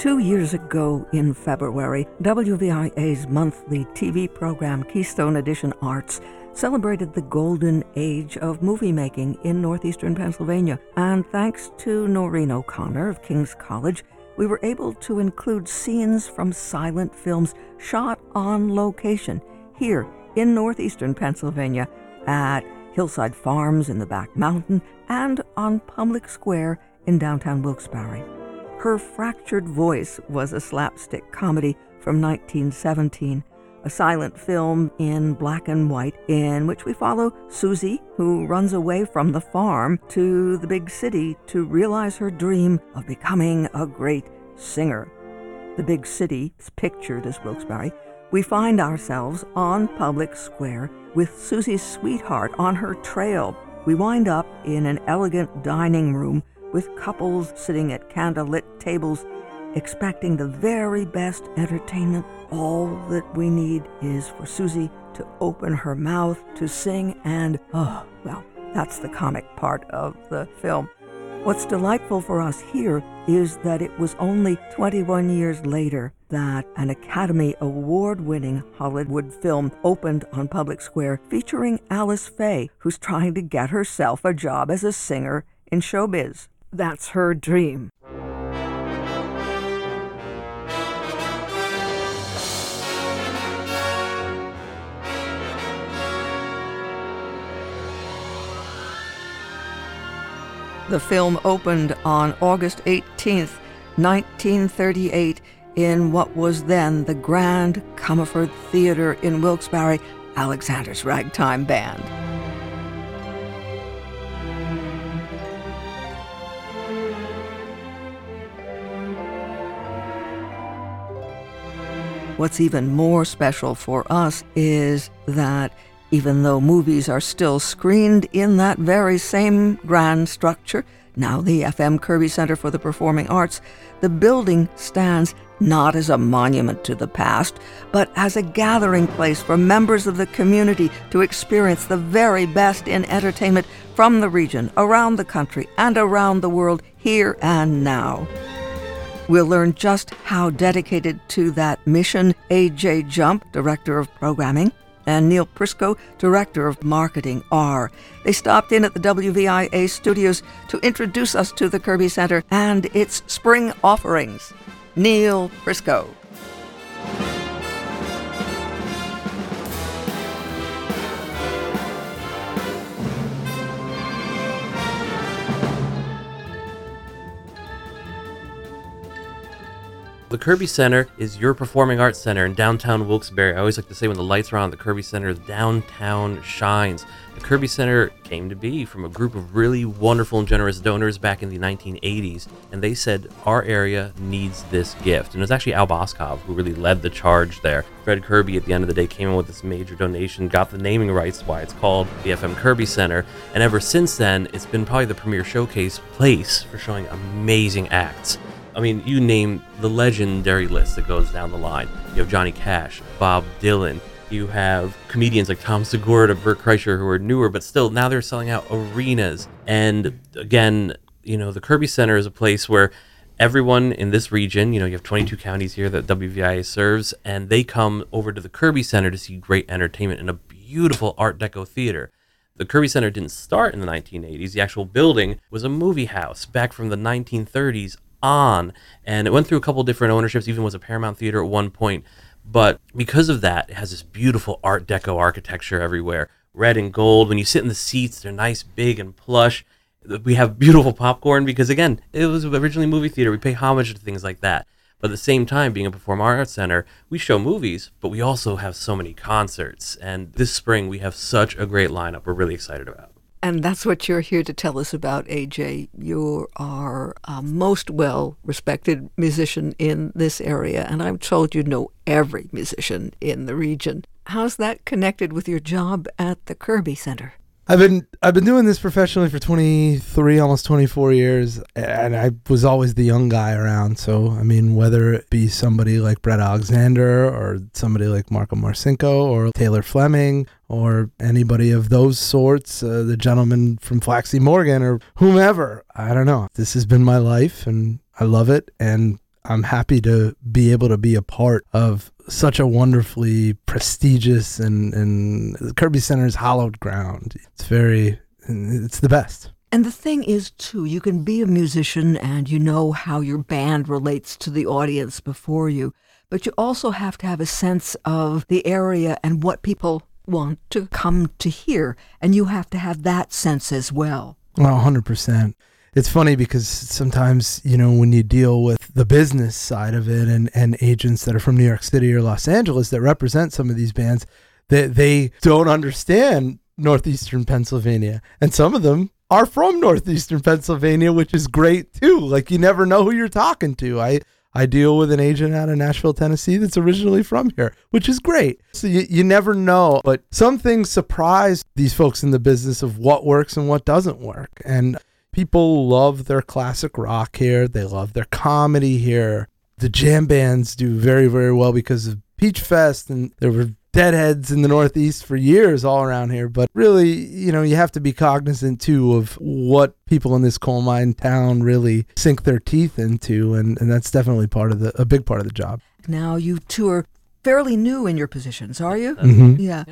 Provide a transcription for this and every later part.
Two years ago in February, WVIA's monthly TV program Keystone Edition Arts celebrated the golden age of movie making in northeastern Pennsylvania. And thanks to Noreen O'Connor of King's College, we were able to include scenes from silent films shot on location here in northeastern Pennsylvania at Hillside Farms in the Back Mountain and on Public Square in downtown Wilkes-Barre. Her Fractured Voice was a slapstick comedy from 1917, a silent film in black and white in which we follow Susie, who runs away from the farm to the big city to realize her dream of becoming a great singer. The big city is pictured as Wilkes-Barre. We find ourselves on Public Square with Susie's sweetheart on her trail. We wind up in an elegant dining room with couples sitting at candlelit tables expecting the very best entertainment. All that we need is for Susie to open her mouth to sing, and oh, well, that's the comic part of the film. What's delightful for us here is that it was only 21 years later that an Academy Award winning Hollywood film opened on Public Square featuring Alice Faye, who's trying to get herself a job as a singer in showbiz. That's her dream. The film opened on August 18, 1938, in what was then the Grand Comerford Theater in Wilkes-Barre, Alexander's Ragtime Band. What's even more special for us is that even though movies are still screened in that very same grand structure, now the FM Kirby Center for the Performing Arts, the building stands not as a monument to the past, but as a gathering place for members of the community to experience the very best in entertainment from the region, around the country, and around the world, here and now. We'll learn just how dedicated to that mission AJ Jump, Director of Programming, and Neil Prisco, Director of Marketing, are. They stopped in at the WVIA studios to introduce us to the Kirby Center and its spring offerings. Neil Prisco. The Kirby Center is your performing arts center in downtown Wilkes-Barre. I always like to say when the lights are on, the Kirby Center, downtown shines. The Kirby Center came to be from a group of really wonderful and generous donors back in the 1980s, and they said our area needs this gift. And it was actually Al Boscov who really led the charge there. Fred Kirby, at the end of the day, came in with this major donation, got the naming rights, why it's called the FM Kirby Center, and ever since then, it's been probably the premier showcase place for showing amazing acts. I mean, you name the legendary list that goes down the line. You have Johnny Cash, Bob Dylan. You have comedians like Tom Segura, Bert Kreischer, who are newer, but still now they're selling out arenas. And again, you know, the Kirby Center is a place where everyone in this region, you know, you have 22 counties here that WVIA serves, and they come over to the Kirby Center to see great entertainment in a beautiful Art Deco theater. The Kirby Center didn't start in the 1980s. The actual building was a movie house back from the 1930s on, and it went through a couple different ownerships. Even was a Paramount Theater at one point, but because of that, it has this beautiful Art Deco architecture everywhere, red and gold. When you sit in the seats, they're nice, big, and plush. We have beautiful popcorn because again, it was originally movie theater. We pay homage to things like that. But at the same time, being a performing arts center, we show movies, but we also have so many concerts. And this spring, we have such a great lineup we're really excited about. And that's what you're here to tell us about, AJ. You are a most well respected musician in this area, and I'm told you know every musician in the region. How's that connected with your job at the Kirby Center? I've been I've been doing this professionally for 23 almost 24 years and I was always the young guy around. So I mean whether it be somebody like Brett Alexander or somebody like Marco Marcinko or Taylor Fleming or anybody of those sorts uh, the gentleman from Flaxy Morgan or whomever I don't know. This has been my life and I love it and I'm happy to be able to be a part of such a wonderfully prestigious and and Kirby Center is hallowed ground. It's very it's the best. And the thing is, too, you can be a musician and you know how your band relates to the audience before you, but you also have to have a sense of the area and what people want to come to hear. And you have to have that sense as well. Well, 100%. It's funny because sometimes, you know, when you deal with the business side of it and, and agents that are from New York City or Los Angeles that represent some of these bands, that they, they don't understand northeastern Pennsylvania. And some of them are from northeastern Pennsylvania, which is great too. Like you never know who you're talking to. I I deal with an agent out of Nashville, Tennessee that's originally from here, which is great. So you, you never know. But some things surprise these folks in the business of what works and what doesn't work. And people love their classic rock here. They love their comedy here. The jam bands do very, very well because of Peach Fest and there were deadheads in the Northeast for years all around here. But really, you know, you have to be cognizant too of what people in this coal mine town really sink their teeth into. And, and that's definitely part of the, a big part of the job. Now, you two are fairly new in your positions, are you? Mhm. Yeah.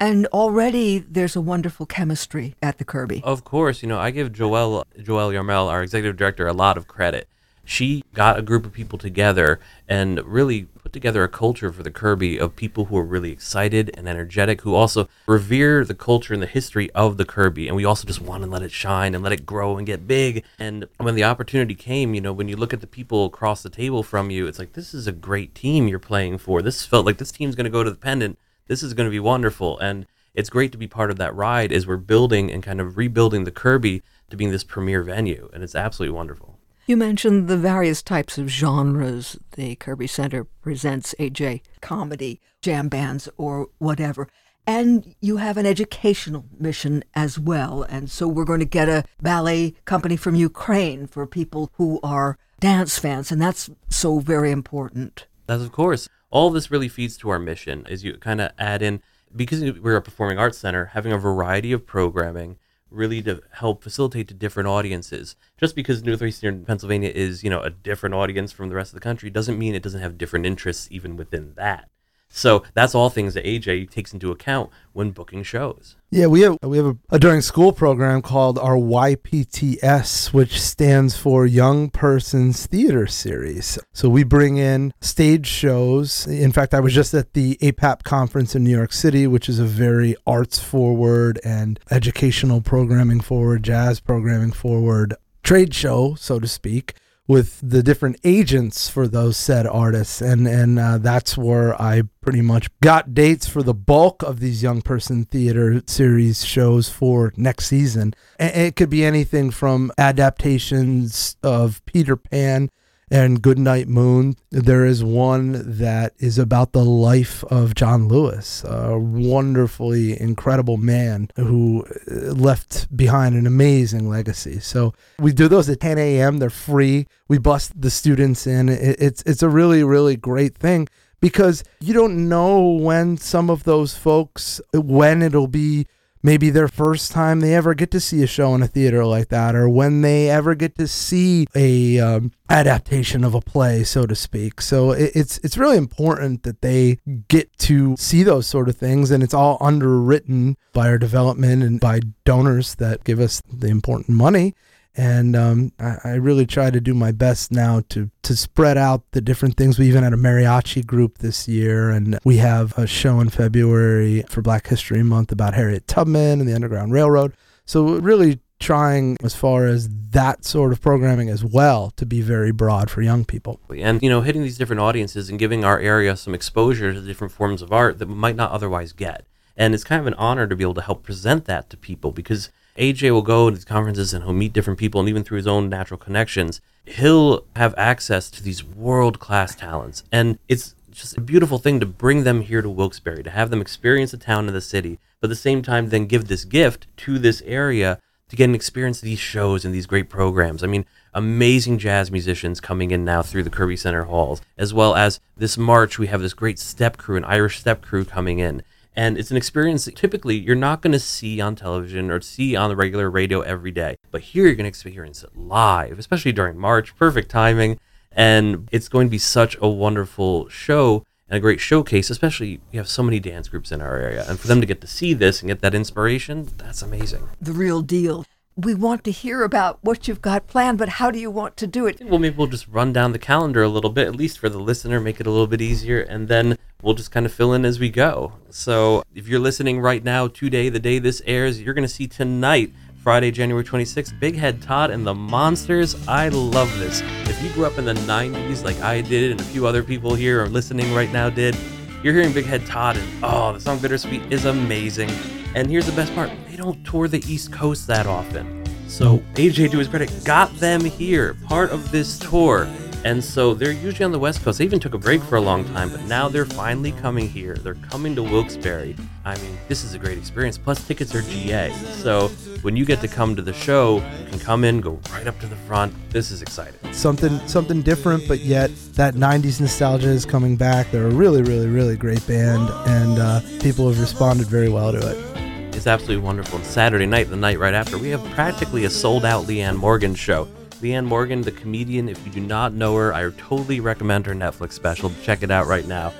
And already there's a wonderful chemistry at the Kirby. Of course, you know, I give Joelle Joelle Yarmel, our executive director, a lot of credit. She got a group of people together and really put together a culture for the Kirby of people who are really excited and energetic, who also revere the culture and the history of the Kirby. And we also just want to let it shine and let it grow and get big. And when the opportunity came, you know, when you look at the people across the table from you, it's like, this is a great team you're playing for. This felt like this team's going to go to the pendant. This is going to be wonderful. And it's great to be part of that ride as we're building and kind of rebuilding the Kirby to being this premier venue. And it's absolutely wonderful. You mentioned the various types of genres the Kirby Center presents, AJ, comedy, jam bands, or whatever. And you have an educational mission as well. And so we're going to get a ballet company from Ukraine for people who are dance fans. And that's so very important. That's of course. All this really feeds to our mission as you kind of add in because we're a performing arts center, having a variety of programming really to help facilitate to different audiences. Just because Northeastern Pennsylvania is, you know, a different audience from the rest of the country doesn't mean it doesn't have different interests even within that. So that's all things that AJ takes into account when booking shows. Yeah, we have we have a, a during school program called our YPTS, which stands for Young Persons Theater Series. So we bring in stage shows. In fact, I was just at the APAP conference in New York City, which is a very arts forward and educational programming forward, jazz programming forward trade show, so to speak with the different agents for those said artists. And and uh, that's where I pretty much got dates for the bulk of these young person theater series shows for next season. And it could be anything from adaptations of Peter Pan and Goodnight Moon. There is one that is about the life of John Lewis, a wonderfully incredible man who uh, left behind an amazing legacy. So we do those at 10 a.m. They're free. We bust the students in. It's it's a really really great thing because you don't know when some of those folks when it'll be maybe their first time they ever get to see a show in a theater like that or when they ever get to see a um, adaptation of a play so to speak. So it, it's it's really important that they get to see those sort of things and it's all underwritten by our development and by donors that give us the important money and um, I, I really try to do my best now to to spread out the different things. We even had a mariachi group this year, and we have a show in February for Black History Month about Harriet Tubman and the Underground Railroad. So really trying as far as that sort of programming as well to be very broad for young people. And, you know, hitting these different audiences and giving our area some exposure to different forms of art that we might not otherwise get. And it's kind of an honor to be able to help present that to people because AJ will go to these conferences and he'll meet different people, and even through his own natural connections, he'll have access to these world class talents. And it's just a beautiful thing to bring them here to Wilkes-Barre, to have them experience the town and the city, but at the same time, then give this gift to this area to get an experience these shows and these great programs. I mean, amazing jazz musicians coming in now through the Kirby Center halls, as well as this March, we have this great step crew, an Irish step crew coming in. And it's an experience that typically you're not going to see on television or see on the regular radio every day. But here you're going to experience it live, especially during March. Perfect timing. And it's going to be such a wonderful show and a great showcase, especially we have so many dance groups in our area. And for them to get to see this and get that inspiration, that's amazing. The real deal. We want to hear about what you've got planned, but how do you want to do it? Well, maybe we'll just run down the calendar a little bit, at least for the listener, make it a little bit easier, and then we'll just kind of fill in as we go. So if you're listening right now, today, the day this airs, you're going to see tonight Friday, January 26th, Big Head Todd and the Monsters. I love this. If you grew up in the 90s like I did, and a few other people here are listening right now did, you're hearing Big Head Todd, and oh, the song Bittersweet is amazing. And here's the best part they don't tour the East Coast that often. So AJ, to his credit, got them here, part of this tour. And so they're usually on the West Coast. They even took a break for a long time, but now they're finally coming here. They're coming to Wilkes-Barre. I mean, this is a great experience. Plus, tickets are GA. So when you get to come to the show, you can come in, go right up to the front. This is exciting. Something something different, but yet that '90s nostalgia is coming back. They're a really, really, really great band, and uh, people have responded very well to it. It's absolutely wonderful. And Saturday night, the night right after, we have practically a sold-out Leanne Morgan show. Leanne Morgan, the comedian. If you do not know her, I totally recommend her Netflix special. Check it out right now.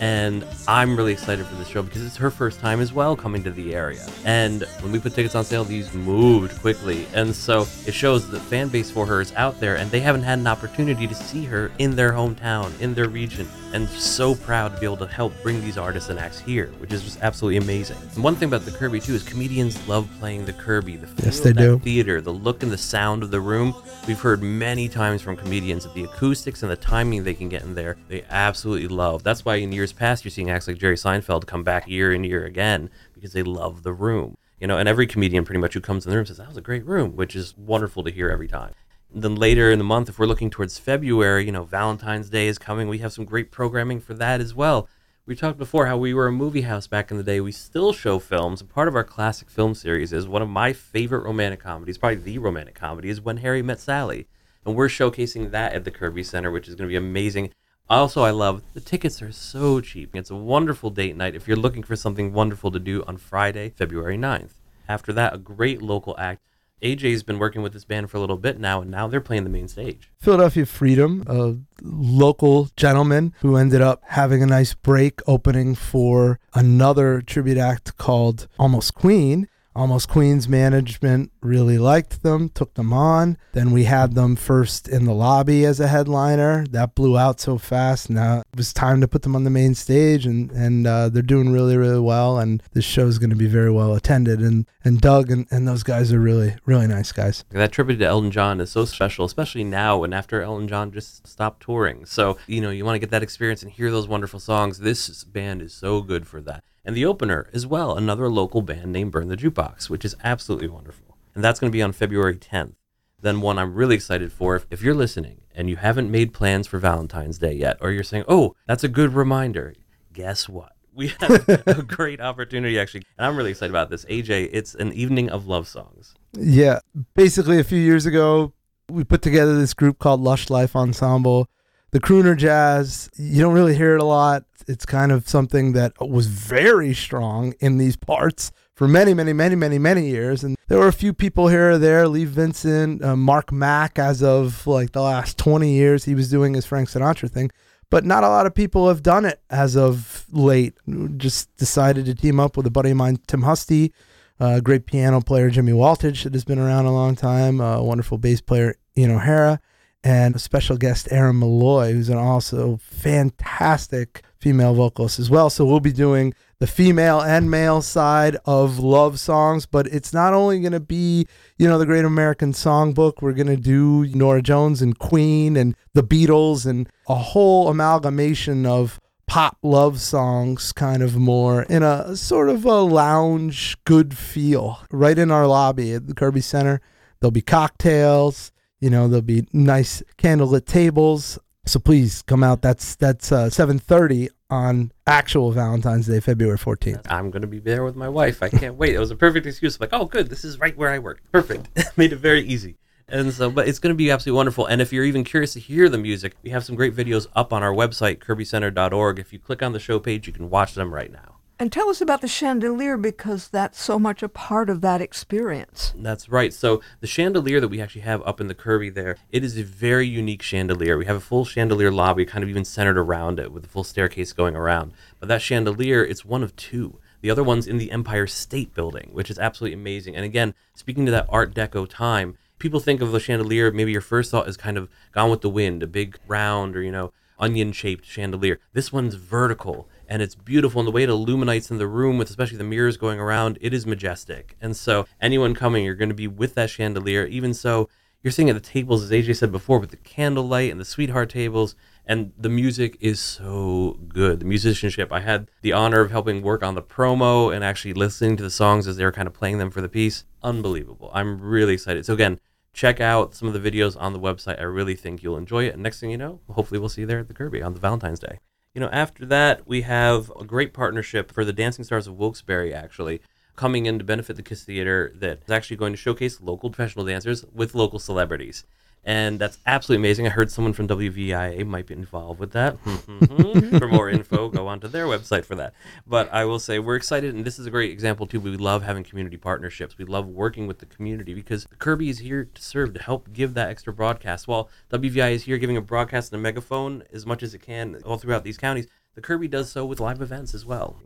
And I'm really excited for this show because it's her first time as well coming to the area. And when we put tickets on sale, these moved quickly. And so it shows the fan base for her is out there and they haven't had an opportunity to see her in their hometown, in their region. And so proud to be able to help bring these artists and acts here, which is just absolutely amazing. And one thing about the Kirby too is comedians love playing the Kirby. The Yes, they that do. Theater, the look and the sound of the room. We've heard many times from comedians that the acoustics and the timing they can get in there, they absolutely love. That's why in years past you're seeing acts like Jerry Seinfeld come back year and year again because they love the room. You know, and every comedian pretty much who comes in the room says that was a great room, which is wonderful to hear every time. Then later in the month, if we're looking towards February, you know, Valentine's Day is coming. We have some great programming for that as well. We talked before how we were a movie house back in the day. We still show films. Part of our classic film series is one of my favorite romantic comedies, probably the romantic comedy, is When Harry Met Sally. And we're showcasing that at the Kirby Center, which is going to be amazing. Also, I love the tickets are so cheap. It's a wonderful date night if you're looking for something wonderful to do on Friday, February 9th. After that, a great local act. AJ's been working with this band for a little bit now, and now they're playing the main stage. Philadelphia Freedom, a local gentleman who ended up having a nice break opening for another tribute act called Almost Queen. Almost Queen's management really liked them, took them on. Then we had them first in the lobby as a headliner. That blew out so fast. Now it was time to put them on the main stage, and and uh, they're doing really really well. And this show is going to be very well attended. And and Doug and, and those guys are really really nice guys. That tribute to Elton John is so special, especially now and after Elton John just stopped touring. So, you know, you want to get that experience and hear those wonderful songs. This band is so good for that. And the opener as well, another local band named Burn the Jukebox, which is absolutely wonderful. And that's going to be on February 10th. Then one I'm really excited for, if, you're listening and you haven't made plans for Valentine's Day yet, or you're saying, oh, that's a good reminder, guess what? We have a great opportunity actually, and I'm really excited about this. AJ, it's an evening of love songs. Yeah, basically a few years ago, we put together this group called Lush Life Ensemble. The crooner jazz, you don't really hear it a lot. It's kind of something that was very strong in these parts for many, many, many, many, many years. And there were a few people here or there. Lee Vincent, uh, Mark Mack, as of like the last 20 years, he was doing his Frank Sinatra thing. But not a lot of people have done it as of late. Just decided to team up with a buddy of mine, Tim Husty, a great piano player, Jimmy Waltich, that has been around a long time, a wonderful bass player, Ian O'Hara, and a special guest, Erin Malloy, who's an also fantastic female vocalist as well. So we'll be doing the female and male side of love songs, but it's not only going to be, you know, the Great American Songbook. We're going to do Norah Jones and Queen and the Beatles and a whole amalgamation of pop love songs kind of more in a sort of a lounge good feel right in our lobby at the Kirby Center. There'll be cocktails, you know, there'll be nice candlelit tables. So please come out. That's that's uh, 7:30 on actual Valentine's Day, February 14th. I'm going to be there with my wife. I can't wait. It was a perfect excuse. like, oh, good. This is right where I work. Perfect. Made it very easy. And so, but it's going to be absolutely wonderful. And if you're even curious to hear the music, we have some great videos up on our website, kirbycenter.org. If you click on the show page, you can watch them right now. And tell us about the chandelier because that's so much a part of that experience. That's right. So the chandelier that we actually have up in the Kirby there, it is a very unique chandelier. We have a full chandelier lobby, kind of even centered around it, with a full staircase going around. But that chandelier, it's one of two. The other one's in the Empire State Building, which is absolutely amazing. And again, speaking to that Art Deco time, people think of the chandelier, maybe your first thought is kind of Gone with the Wind, a big round or, you know, onion shaped chandelier. This one's vertical and it's beautiful and the way it illuminates in the room with especially the mirrors going around it is majestic. And so anyone coming you're going to be with that chandelier. Even so you're sitting at the tables as aj said before with the candlelight and the sweetheart tables and the music is so good. The musicianship. I had the honor of helping work on the promo and actually listening to the songs as they were kind of playing them for the piece. Unbelievable. I'm really excited. So again check out some of the videos on the website. I really think you'll enjoy it. And next thing you know hopefully we'll see you there at the kirby on the valentine's day you know, after that, we have a great partnership for the Dancing Stars of Wilkes-Barre, actually, coming in to benefit the Kiss Theater that is actually going to showcase local professional dancers with local celebrities and that's absolutely amazing. I heard someone from WVIA might be involved with that. Mm-hmm. for more info, go onto their website for that. But I will say we're excited, and this is a great example too. We love having community partnerships. We love working with the community because Kirby is here to serve to help give that extra broadcast. While WVIA is here giving a broadcast and a megaphone as much as it can all throughout these counties, the Kirby does so with live events as well.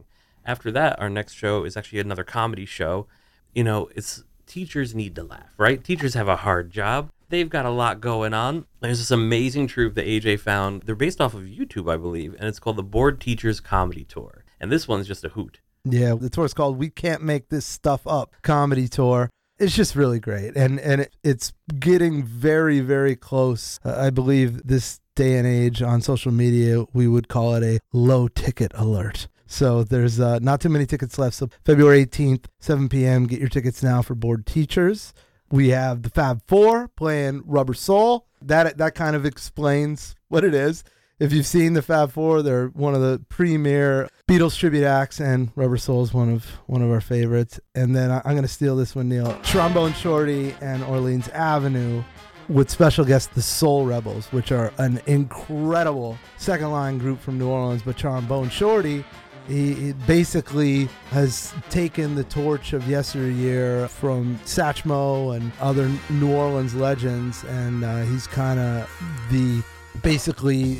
After that, our next show is actually another comedy show. You know, it's teachers need to laugh, right? Teachers have a hard job they've got a lot going on. There's this amazing troupe that AJ found. They're based off of YouTube, I believe, and it's called the Bored Teachers Comedy Tour. And this one's just a hoot. Yeah, the tour is called "We Can't Make This Stuff Up" comedy tour. It's just really great, and and it, it's getting very very close. Uh, I believe this day and age on social media, we would call it a low ticket alert. So there's uh, not too many tickets left. So February 18th, 7 p.m. Get your tickets now for Bored Teachers. We have the Fab Four playing Rubber Soul. That that kind of explains what it is. If you've seen the Fab Four, they're one of the premier Beatles tribute acts, and Rubber Soul is one of one of our favorites. And then I, am going to steal this one, Neil. Trombone Shorty and Orleans Avenue with special guest the Soul Rebels, which are an incredible second line group from New Orleans. But Trombone Shorty he basically has taken the torch of yesteryear from Satchmo and other New Orleans legends, and uh, he's kind of the basically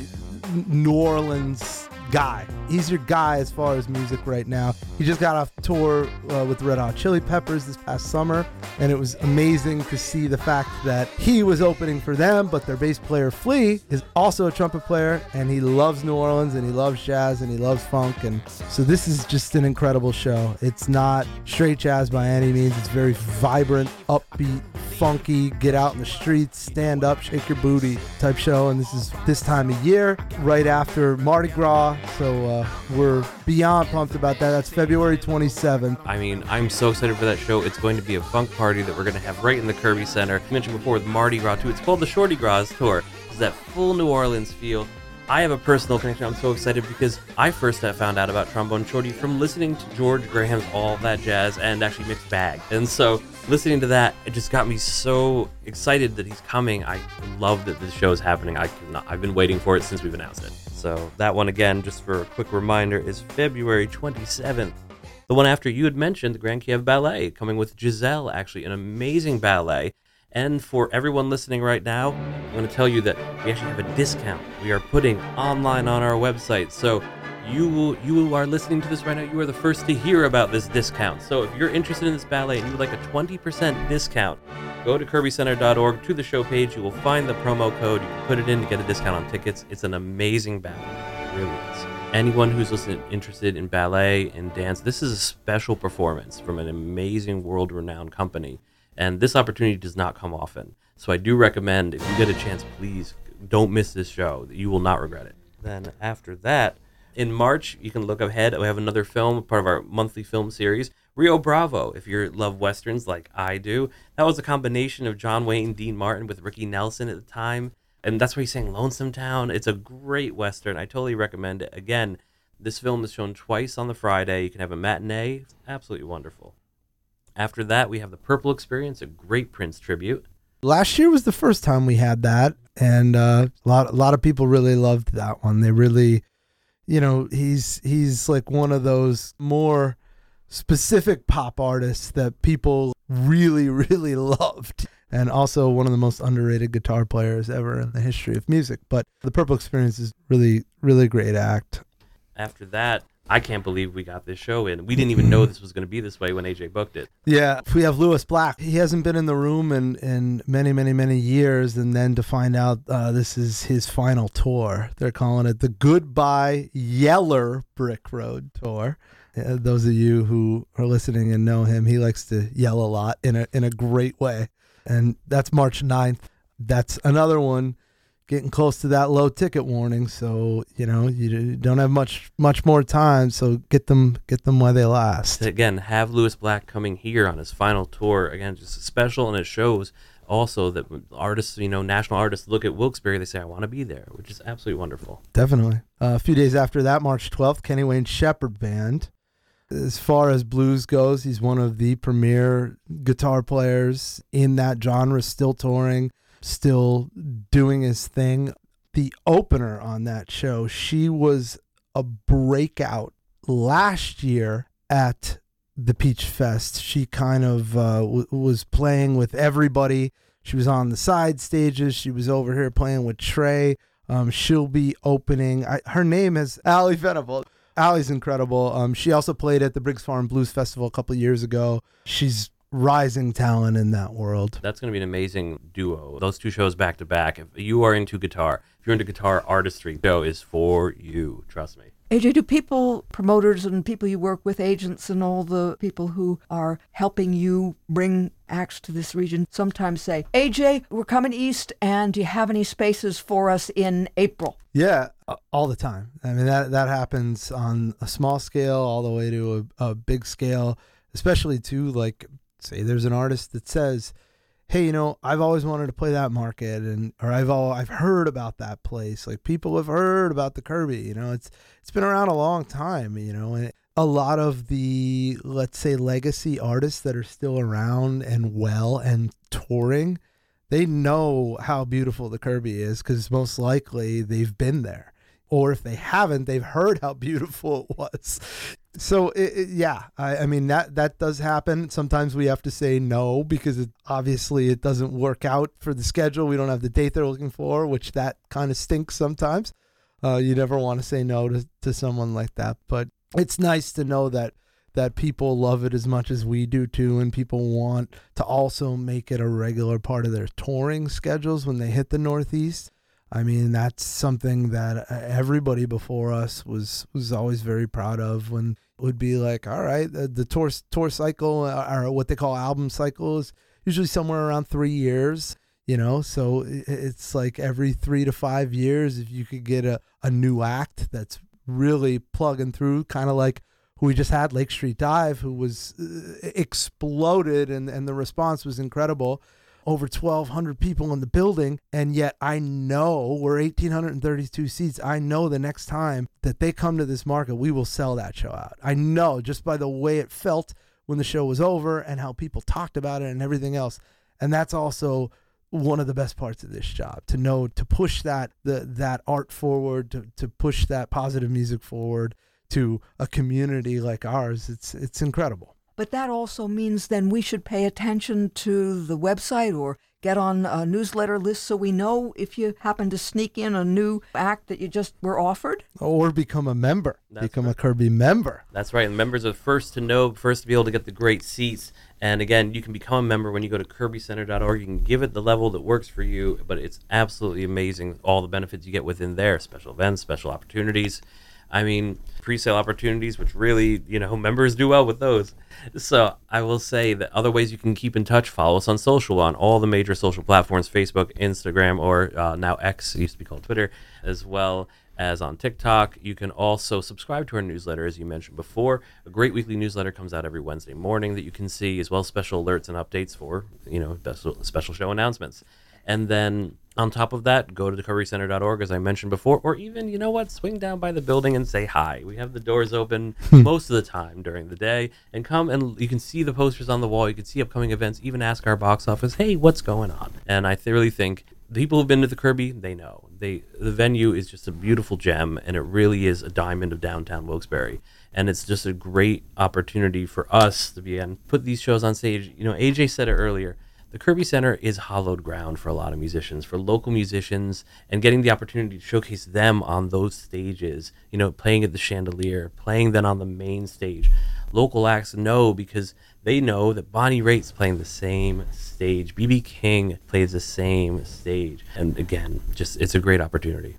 New Orleans guy. He's your guy as far as music right now. He just got off tour uh, with Red Hot Chili Peppers this past summer, and it was amazing to see the fact that he was opening for them, but their bass player Flea is also a trumpet player, and he loves New Orleans and he loves jazz and he loves funk, and so this is just an incredible show. It's not straight jazz by any means. It's very vibrant, upbeat, funky, get out in the streets, stand up, shake your booty type show, and this is this time of year, right after Mardi Gras so uh, we're beyond pumped about that. That's February 27th. I mean, I'm so excited for that show. It's going to be a funk party that we're going to have right in the Kirby Center. I mentioned before with Mardi Gras too. It's called the Shorty Gras Tour. It's that full New Orleans feel. I have a personal connection. I'm so excited because I first found out about Trombone Shorty from listening to George Graham's All That Jazz and actually Mixed Bag. And so listening to that, it just got me so excited that he's coming. I love that this show is happening. I cannot, I've been waiting for it since we've announced it. So that one again, just for a quick reminder, is February 27th. The one after you had mentioned, the Grand Kiev Ballet, coming with Giselle, actually an amazing ballet. And for everyone listening right now, I'm going to tell you that we actually have a discount we are putting online on our website. So you you are listening to this right now, you are the first to hear about this discount. So if you're interested in this ballet and you would like a 20% discount, go to kirbycenter.org to the show page. You will find the promo code. You can put it in to get a discount on tickets. It's an amazing ballet. It really is. Anyone who's listening, interested in ballet and dance, this is a special performance from an amazing world renowned company. And this opportunity does not come often. So I do recommend if you get a chance, please don't miss this show. You will not regret it. Then after that, in March, you can look ahead. We have another film, part of our monthly film series, Rio Bravo. If you love westerns like I do, that was a combination of John Wayne, Dean Martin with Ricky Nelson at the time, and that's where he sang Lonesome Town. It's a great western. I totally recommend it. Again, this film is shown twice on the Friday. You can have a matinee. It's absolutely wonderful. After that, we have the Purple Experience, a great Prince tribute. Last year was the first time we had that, and uh, a lot a lot of people really loved that one. They really you know, he's he's like one of those more specific pop artists that people really really loved and also one of the most underrated guitar players ever in the history of music. But the Purple Experience is really really great act. After that, I can't believe we got this show in. We didn't even know this was going to be this way when AJ booked it. Yeah, we have Lewis Black. He hasn't been in the room in, in many, many, many years. And then to find out uh, this is his final tour, they're calling it the Goodbye Yeller Brick Road Tour. Uh, those of you who are listening and know him, he likes to yell a lot in a, in a great way. And that's March 9th. That's another one getting close to that low ticket warning. So you know you don't have much much more time. So get them get them while they last. Again, have Lewis Black coming here on his final tour. Again, just special, and it shows also that artists, you know, national artists look at Wilkes-Barre, they say, "I want to be there," which is absolutely wonderful. Definitely. Uh, a few days after that, March twelfth, Kenny Wayne Shepherd Band. As far as blues goes, he's one of the premier guitar players in that genre, still touring still doing his thing. The opener on that show, she was a breakout last year at the Peach Fest. She kind of uh, w- was playing with everybody. She was on the side stages. She was over here playing with Trey. Um, she'll be opening. I, her name is Ally Venable. Ally's incredible. Um, she also played at the Briggs Farm Blues Festival a couple years ago. She's rising talent in that world. That's going to be an amazing duo. Those two shows back to back. If you are into guitar, if you're into guitar artistry, show is for you. Trust me. AJ, do people, promoters, and people you work with, agents, and all the people who are helping you bring acts to this region sometimes say, AJ, we're coming east, and do you have any spaces for us in April? Yeah, all the time. I mean, that, that happens on a small scale all the way to a, a big scale, especially too, like say there's an artist that says, "Hey, you know, I've always wanted to play that market, and or I've all I've heard about that place. Like people have heard about the Kirby. You know, it's it's been around a long time. You know, and a lot of the let's say legacy artists that are still around and well and touring." They know how beautiful the Kirby is because most likely they've been there or if they haven't, they've heard how beautiful it was. So it, it, yeah, I, I, mean that that does happen. Sometimes we have to say no because it, obviously it doesn't work out for the schedule. We don't have the date they're looking for, which that kind of stinks sometimes. Uh, you never want to say no to, to someone like that, but it's nice to know that that people love it as much as we do too, and people want to also make it a regular part of their touring schedules when they hit the Northeast. I mean, that's something that uh, everybody before us was was always very proud of. When would be like, all right, the, the tour tour cycle uh, or what they call album cycle is usually somewhere around three years. You know, so it's like every three to five years, if you could get a, a new act that's really plugging through, kind of like who we just had, Lake Street Dive, who was uh, exploded and, and the response was incredible over 1,200 people in the building. And yet I know we're 1,832 seats. I know the next time that they come to this market, we will sell that show out. I know just by the way it felt when the show was over and how people talked about it and everything else. And that's also one of the best parts of this job to know to push that the that art forward to, to push that positive music forward to a community like ours it's it's incredible but that also means then we should pay attention to the website or get on a newsletter list so we know if you happen to sneak in a new act that you just were offered. Or become a member, That's become right. a Kirby member. That's right. And members are first to know, first to be able to get the great seats. And again, you can become a member when you go to kirbycenter.org. You can give it the level that works for you, but it's absolutely amazing all the benefits you get within there special events, special opportunities. I mean, pre-sale opportunities, which really, you know, members do well with those. So I will say that other ways you can keep in touch, follow us on social on all the major social platforms, Facebook, Instagram, or uh, now X, used to be called Twitter, as well as on TikTok. You can also subscribe to our newsletter, as you mentioned before. A great weekly newsletter comes out every Wednesday morning that you can see, as well as special alerts and updates for, you know, special show announcements. And then on top of that, go to kirbycenter.org, as I mentioned before, or even, you know what, swing down by the building and say hi. We have the doors open most of the time during the day, and come and you can see the posters on the wall. You can see upcoming events, even ask our box office, hey, what's going on? And I th- really think the people who've been to the Kirby, they know. They the venue is just a beautiful gem, and it really is a diamond of downtown Wilkes-Barre. And it's just a great opportunity for us to be and put these shows on stage. You know, AJ said it earlier. The Kirby Center is hallowed ground for a lot of musicians, for local musicians, and getting the opportunity to showcase them on those stages. You know, playing at the Chandelier, playing then on the main stage. Local acts know because they know that Bonnie Raitt's playing the same stage. BB King plays the same stage. And again, just it's a great opportunity.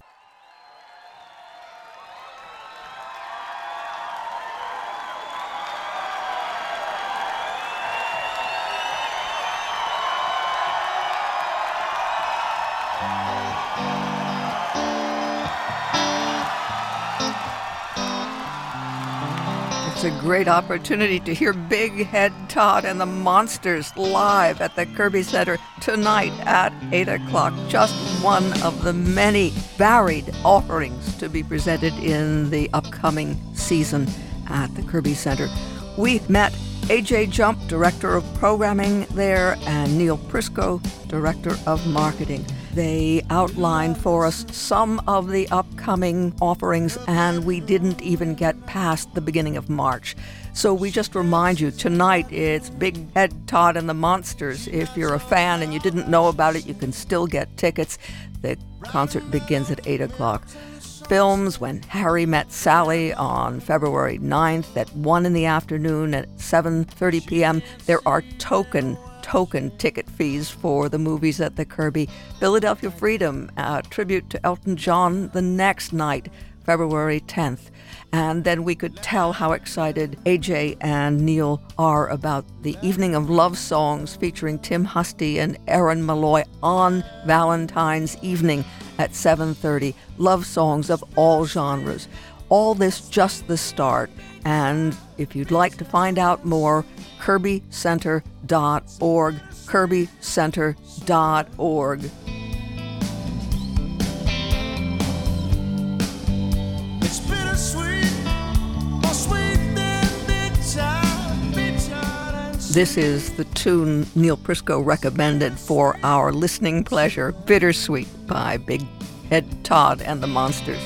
Great opportunity to hear Big Head Todd and the Monsters live at the Kirby Center tonight at 8 o'clock. Just one of the many varied offerings to be presented in the upcoming season at the Kirby Center. We met AJ Jump, Director of Programming there, and Neil Prisco, Director of Marketing. They outlined for us some of the upcoming offerings, and we didn't even get past the beginning of March. So we just remind you tonight it's Big Head Todd and the Monsters. If you're a fan and you didn't know about it, you can still get tickets. The concert begins at 8 o'clock films when Harry met Sally on February 9th at 1 in the afternoon at 7:30 p.m. There are token token ticket fees for the movies at the Kirby. Philadelphia Freedom, tribute to Elton John the next night, February 10th. And then we could tell how excited AJ and Neil are about the Evening of Love Songs featuring Tim Husty and Erin Malloy on Valentine's evening at 7:30. Love songs of all genres. All this just the start. And if you'd like to find out more, kirbycenter.org, kirbycenter.org. This is the tune Neil Prisco recommended for our listening pleasure, Bittersweet by Big Head Todd and the Monsters.